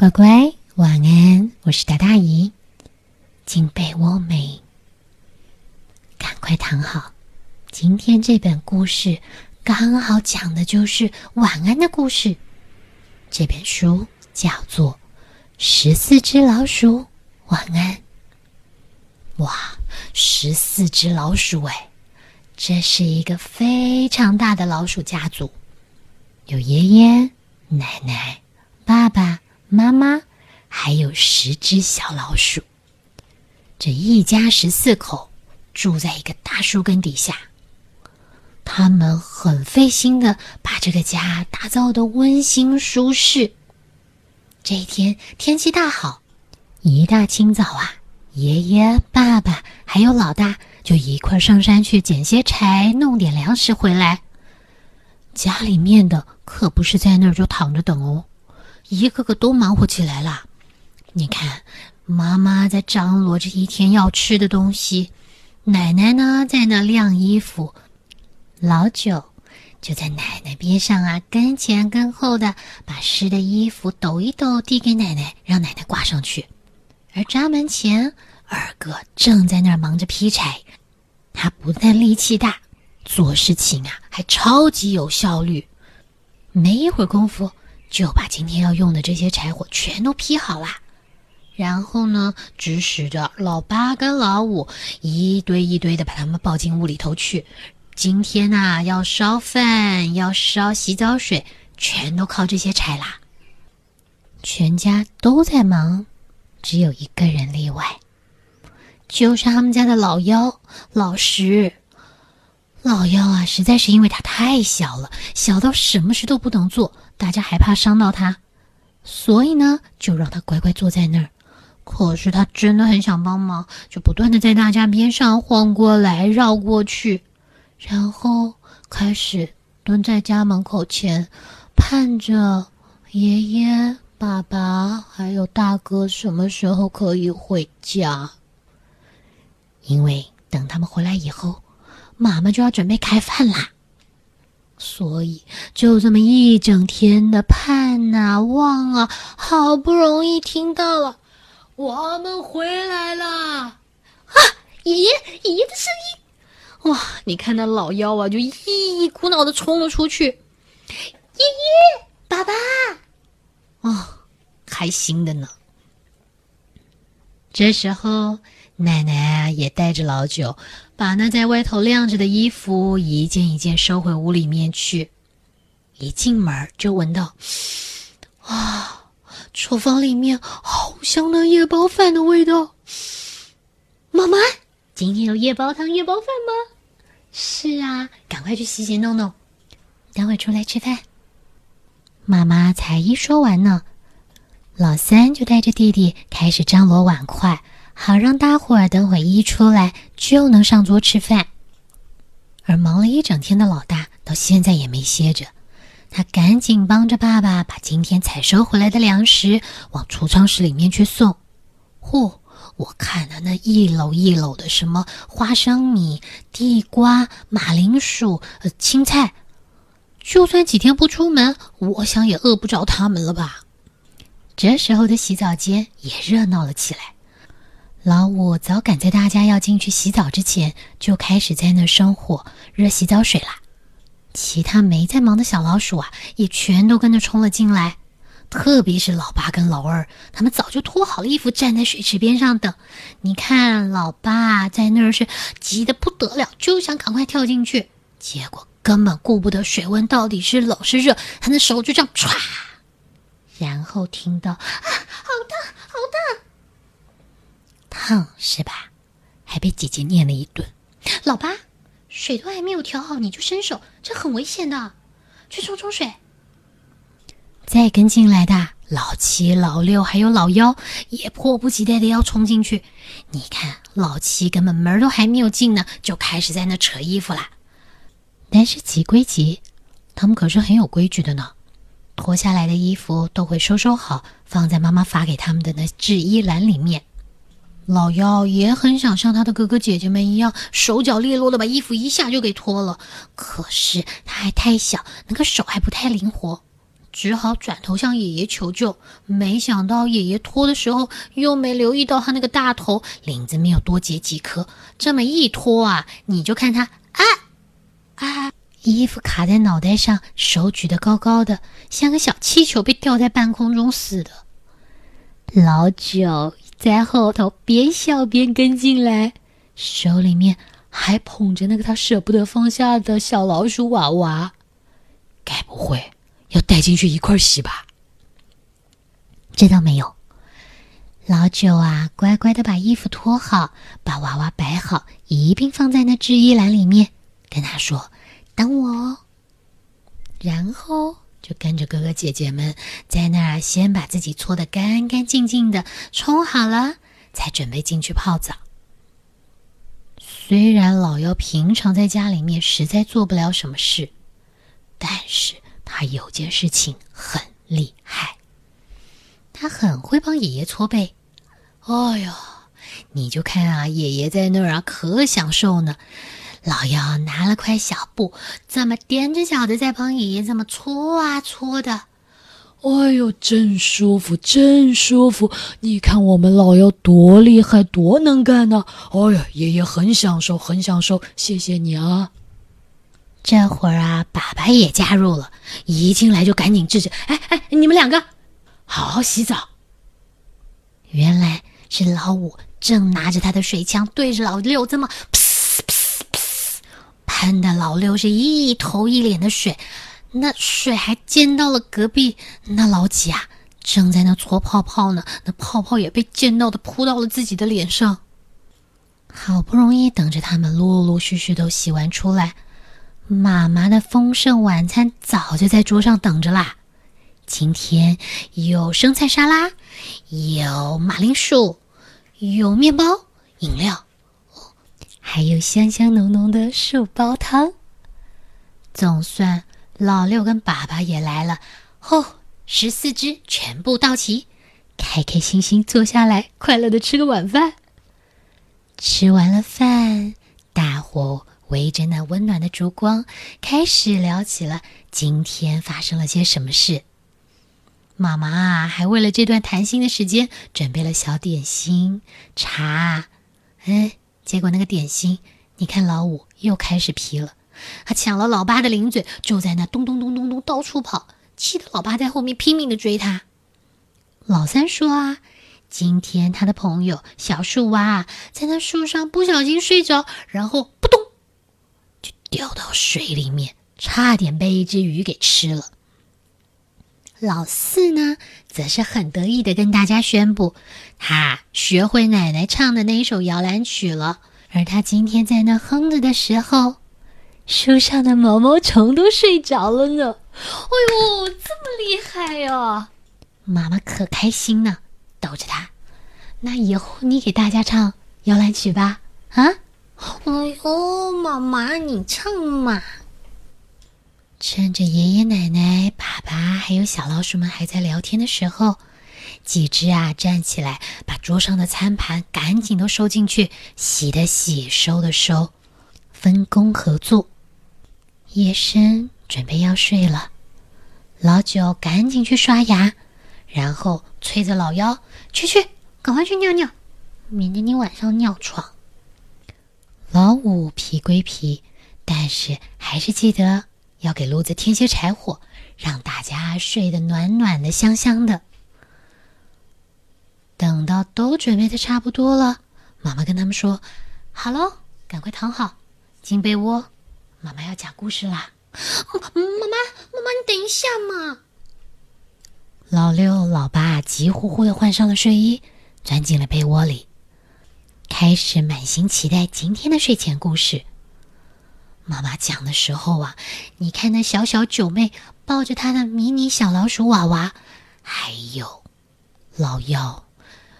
乖乖，晚安！我是大大姨，进被窝没？赶快躺好。今天这本故事刚好讲的就是晚安的故事。这本书叫做《十四只老鼠晚安》。哇，十四只老鼠哎，这是一个非常大的老鼠家族，有爷爷、奶奶、爸爸。妈妈还有十只小老鼠，这一家十四口住在一个大树根底下。他们很费心的把这个家打造的温馨舒适。这一天天气大好，一大清早啊，爷爷、爸爸还有老大就一块上山去捡些柴，弄点粮食回来。家里面的可不是在那儿就躺着等哦。一个个都忙活起来了。你看，妈妈在张罗着一天要吃的东西，奶奶呢在那晾衣服，老九就在奶奶边上啊，跟前跟后的把湿的衣服抖一抖，递给奶奶，让奶奶挂上去。而闸门前二哥正在那儿忙着劈柴，他不但力气大，做事情啊还超级有效率。没一会儿功夫。就把今天要用的这些柴火全都劈好了，然后呢，指使着老八跟老五一堆一堆的把他们抱进屋里头去。今天呐，要烧饭，要烧洗澡水，全都靠这些柴啦。全家都在忙，只有一个人例外，就是他们家的老幺老十。老幺啊，实在是因为他太小了，小到什么事都不能做，大家害怕伤到他，所以呢，就让他乖乖坐在那儿。可是他真的很想帮忙，就不断的在大家边上晃过来绕过去，然后开始蹲在家门口前，盼着爷爷、爸爸还有大哥什么时候可以回家，因为等他们回来以后。妈妈就要准备开饭啦，所以就这么一整天的盼啊望啊，好不容易听到了，我们回来了啊！爷爷爷爷的声音，哇！你看那老妖啊，就一股脑的冲了出去，爷爷爸爸，哦，开心的呢。这时候。奶奶，也带着老九，把那在外头晾着的衣服一件一件收回屋里面去。一进门就闻到，啊，厨房里面好香的夜包饭的味道。妈妈，今天有夜包汤、夜包饭吗？是啊，赶快去洗洗弄弄，等会出来吃饭。妈妈才一说完呢，老三就带着弟弟开始张罗碗筷。好让大伙儿等会一出来就能上桌吃饭，而忙了一整天的老大到现在也没歇着，他赶紧帮着爸爸把今天采收回来的粮食往储藏室里面去送。嚯，我看了那一篓一篓的什么花生米、地瓜、马铃薯、呃青菜，就算几天不出门，我想也饿不着他们了吧？这时候的洗澡间也热闹了起来。老五早赶在大家要进去洗澡之前，就开始在那生火热洗澡水啦。其他没在忙的小老鼠啊，也全都跟着冲了进来。特别是老八跟老二，他们早就脱好了衣服，站在水池边上等。你看，老八在那儿是急得不得了，就想赶快跳进去，结果根本顾不得水温到底是冷是热，他的手就这样歘，然后听到啊，好烫，好烫。哼是吧？还被姐姐念了一顿。老八，水都还没有调好你就伸手，这很危险的。去冲冲水。再跟进来的老七、老六还有老幺也迫不及待的要冲进去。你看，老七根本门都还没有进呢，就开始在那扯衣服啦。但是急归急，他们可是很有规矩的呢。脱下来的衣服都会收收好，放在妈妈发给他们的那制衣篮里面。老幺也很想像他的哥哥姐姐们一样，手脚利落的把衣服一下就给脱了。可是他还太小，那个手还不太灵活。只好转头向爷爷求救。没想到爷爷脱的时候，又没留意到他那个大头领子没有多结几颗，这么一脱啊，你就看他啊啊，衣服卡在脑袋上，手举得高高的，像个小气球被吊在半空中似的。老九在后头边笑边跟进来，手里面还捧着那个他舍不得放下的小老鼠娃娃。该不会要带进去一块洗吧？这倒没有。老九啊，乖乖的把衣服脱好，把娃娃摆好，一并放在那制衣篮里面，跟他说：“等我哦。”然后就跟着哥哥姐姐们在那儿先把自己搓得干干净净的，冲好了，才准备进去泡澡。虽然老妖平常在家里面实在做不了什么事。但是他有件事情很厉害，他很会帮爷爷搓背。哎呦，你就看啊，爷爷在那儿啊，可享受呢。老幺拿了块小布，这么踮着脚的在帮爷爷这么搓啊搓的。哎呦，真舒服，真舒服！你看我们老幺多厉害，多能干呢。哎呀，爷爷很享受，很享受。谢谢你啊。这会儿啊，爸爸也加入了，一进来就赶紧制止：“哎哎，你们两个好好洗澡。”原来是老五正拿着他的水枪对着老六这么喷的老六是一头一脸的水，那水还溅到了隔壁那老几啊，正在那搓泡泡呢，那泡泡也被溅到的扑到了自己的脸上。好不容易等着他们陆陆续续都洗完出来。妈妈的丰盛晚餐早就在桌上等着啦。今天有生菜沙拉，有马铃薯，有面包、饮料，还有香香浓浓的树煲汤。总算老六跟爸爸也来了，哦，十四只全部到齐，开开心心坐下来，快乐的吃个晚饭。吃完了饭，大伙。围着那温暖的烛光，开始聊起了今天发生了些什么事。妈妈啊，还为了这段谈心的时间准备了小点心、茶。哎，结果那个点心，你看老五又开始皮了，他抢了老八的零嘴，就在那咚咚咚咚咚到处跑，气得老八在后面拼命的追他。老三说啊，今天他的朋友小树蛙在那树上不小心睡着，然后扑通就。掉到水里面，差点被一只鱼给吃了。老四呢，则是很得意的跟大家宣布，他学会奶奶唱的那一首摇篮曲了。而他今天在那哼着的时候，树上的毛毛虫都睡着了呢。哎呦，这么厉害呀！妈妈可开心呢，逗着他。那以后你给大家唱摇篮曲吧，啊？哎呦，妈妈，你唱嘛！趁着爷爷奶奶、爸爸还有小老鼠们还在聊天的时候，几只啊站起来，把桌上的餐盘赶紧都收进去，洗的洗，收的收，分工合作。夜深，准备要睡了，老九赶紧去刷牙，然后催着老幺去去，赶快去尿尿，免得你晚上尿床。老五皮归皮，但是还是记得要给炉子添些柴火，让大家睡得暖暖的、香香的。等到都准备的差不多了，妈妈跟他们说：“好喽，赶快躺好，进被窝，妈妈要讲故事啦。”妈妈，妈妈，你等一下嘛！老六、老八急呼呼的换上了睡衣，钻进了被窝里。开始满心期待今天的睡前故事。妈妈讲的时候啊，你看那小小九妹抱着她的迷你小老鼠娃娃，还有老幺，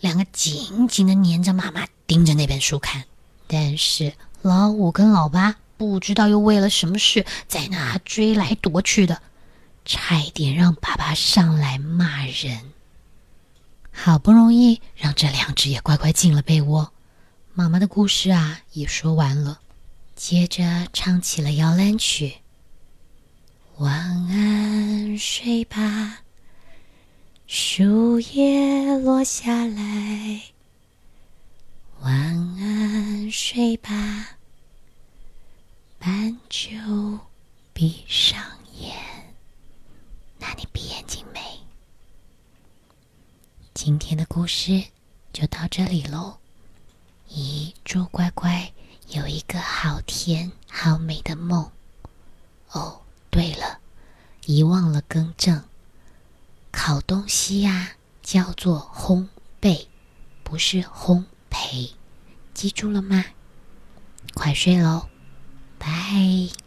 两个紧紧的粘着妈妈，盯着那本书看。但是老五跟老八不知道又为了什么事在那追来夺去的，差一点让爸爸上来骂人。好不容易让这两只也乖乖进了被窝。妈妈的故事啊，也说完了，接着唱起了摇篮曲。晚安，睡吧。树叶落下来，晚安，睡吧。斑鸠闭上眼，那你闭眼睛没？今天的故事就到这里喽。咦，猪乖乖一个好甜好美的梦。哦，对了，遗忘了更正，烤东西呀叫做烘焙，不是烘培，记住了吗？快睡喽，拜。